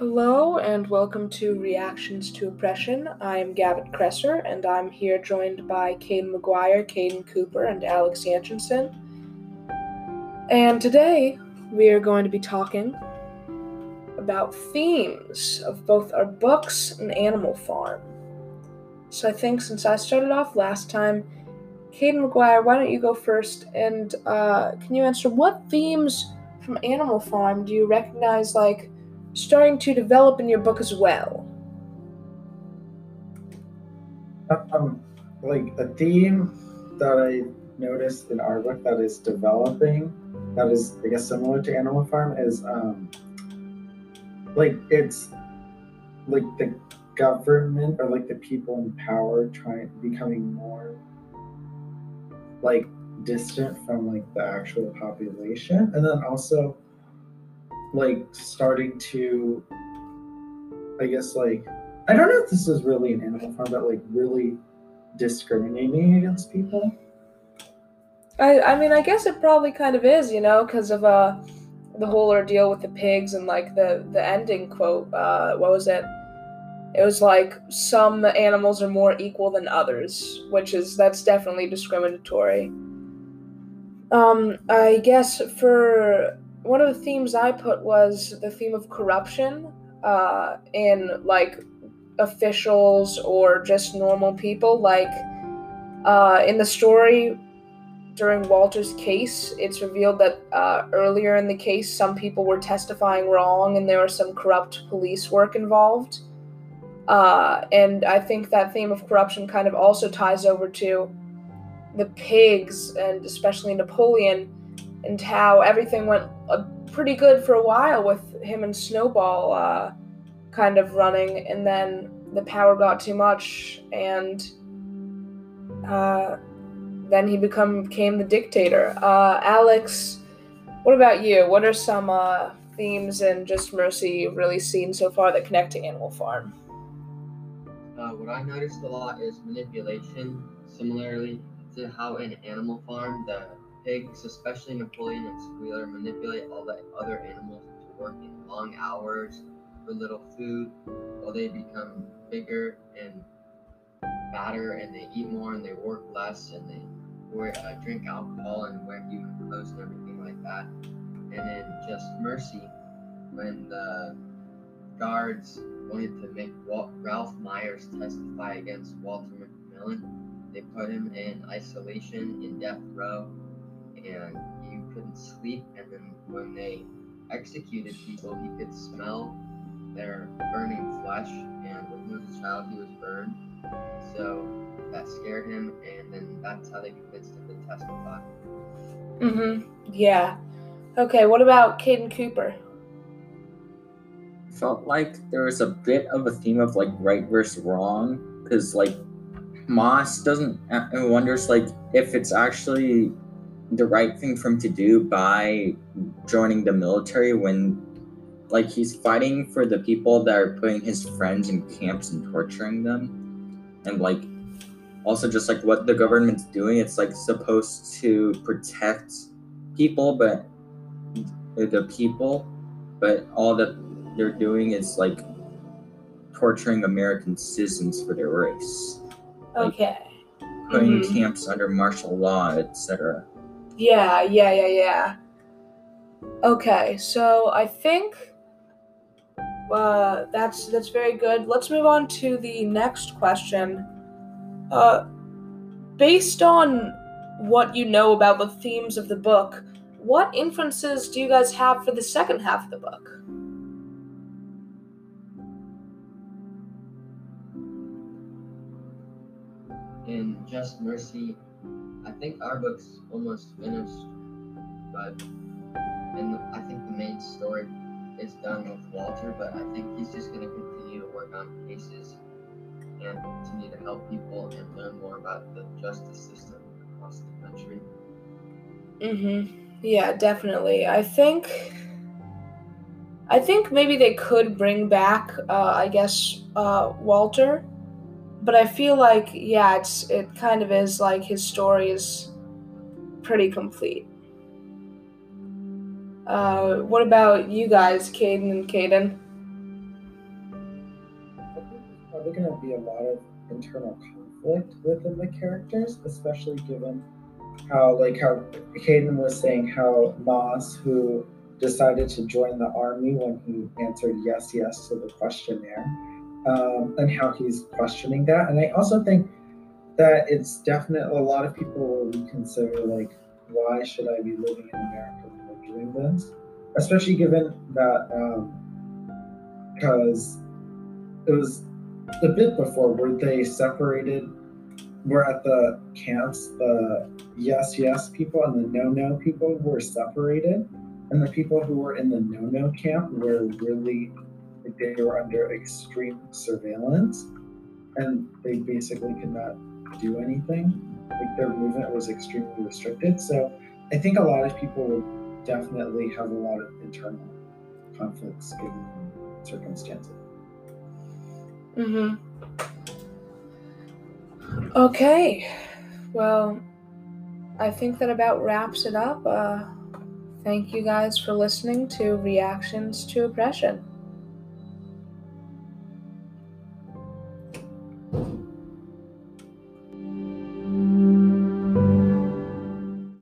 Hello and welcome to Reactions to Oppression. I'm Gavin Kresser and I'm here joined by Caden McGuire, Caden Cooper, and Alex Yanchinson. And today we are going to be talking about themes of both our books and Animal Farm. So I think since I started off last time, Caden McGuire, why don't you go first and uh, can you answer what themes from Animal Farm do you recognize like starting to develop in your book as well? Um, like a theme that I noticed in our book that is developing, that is I guess similar to Animal Farm, is um, like it's like the government or like the people in power trying becoming more like distant from like the actual population, and then also like starting to I guess like I don't know if this is really an animal farm, but like really discriminating against people. I I mean I guess it probably kind of is, you know, because of uh the whole ordeal with the pigs and like the the ending quote. Uh, what was it? It was like some animals are more equal than others, which is that's definitely discriminatory. Um, I guess for one of the themes I put was the theme of corruption uh, in like officials or just normal people. Like uh, in the story during Walter's case, it's revealed that uh, earlier in the case, some people were testifying wrong and there was some corrupt police work involved. Uh, and I think that theme of corruption kind of also ties over to the pigs and especially Napoleon and how everything went uh, pretty good for a while with him and Snowball uh, kind of running, and then the power got too much, and uh, then he become became the dictator. Uh, Alex, what about you? What are some uh, themes in Just Mercy you've really seen so far that connect to Animal Farm? Uh, what I noticed a lot is manipulation, similarly to how in Animal Farm the pigs, especially Napoleon and Squealer, manipulate all the other animals into working long hours for little food while they become bigger and fatter and they eat more and they work less and they wear, uh, drink alcohol and wear human clothes and everything like that. And then Just Mercy, when the guards wanted to make Walt, Ralph Myers testify against Walter McMillian, they put him in isolation in death row and you couldn't sleep. And then when they executed people, he could smell their burning flesh. And when he was a child, he was burned. So that scared him, and then that's how they convinced him to testify. Mm-hmm. Yeah. Okay. What about Caden Cooper? Felt like there was a bit of a theme of like right versus wrong, because like Moss doesn't and wonders like if it's actually the right thing for him to do by joining the military when like he's fighting for the people that are putting his friends in camps and torturing them. And like also just like what the government's doing it's like supposed to protect people but the people but all that they're doing is like torturing american citizens for their race. Like, okay. putting mm-hmm. camps under martial law etc yeah, yeah, yeah, yeah. Okay, so I think uh, that's that's very good. Let's move on to the next question. Uh, based on what you know about the themes of the book, what inferences do you guys have for the second half of the book? In Just Mercy, I think our book's almost finished, but and I think the main story is done with Walter, but I think he's just going to continue to work on cases and continue to help people and learn more about the justice system across the country. Mhm. Yeah, definitely. I think I think maybe they could bring back uh, I guess uh, Walter but I feel like yeah, it's it kind of is like his story is pretty complete. Uh, what about you guys, Caden and Caden? probably going to be a lot of internal conflict within the characters, especially given how, like, how Hayden was saying how Moss, who decided to join the army when he answered yes, yes to the questionnaire, um, and how he's questioning that. And I also think that it's definitely a lot of people will reconsider, like, why should I be living in America when we're doing this? Especially given that, because um, it was a bit before where they separated were at the camps the yes yes people and the no no people were separated and the people who were in the no no camp were really like they were under extreme surveillance and they basically could not do anything like their movement was extremely restricted so i think a lot of people would definitely have a lot of internal conflicts given circumstances Mm-hmm. Okay. Well, I think that about wraps it up. Uh, thank you guys for listening to Reactions to Oppression.